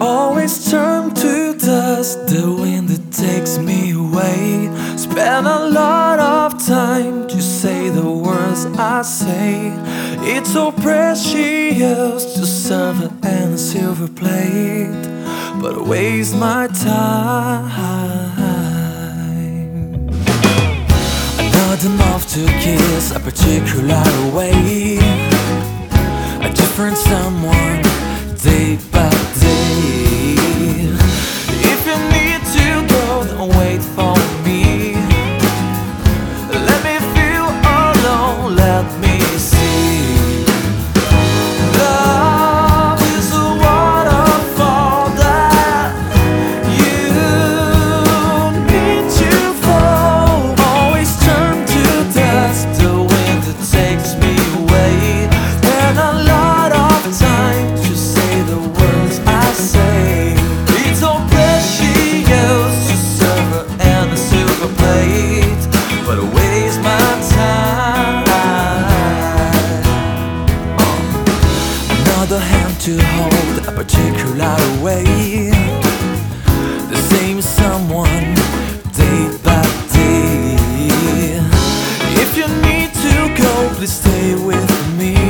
always turn to dust. The wind that takes me away. Spend a lot of time to say the words I say. It's so precious to serve and a silver plate, but waste my time. Not enough to kiss a particular way. A different someone you need to go, please stay with me.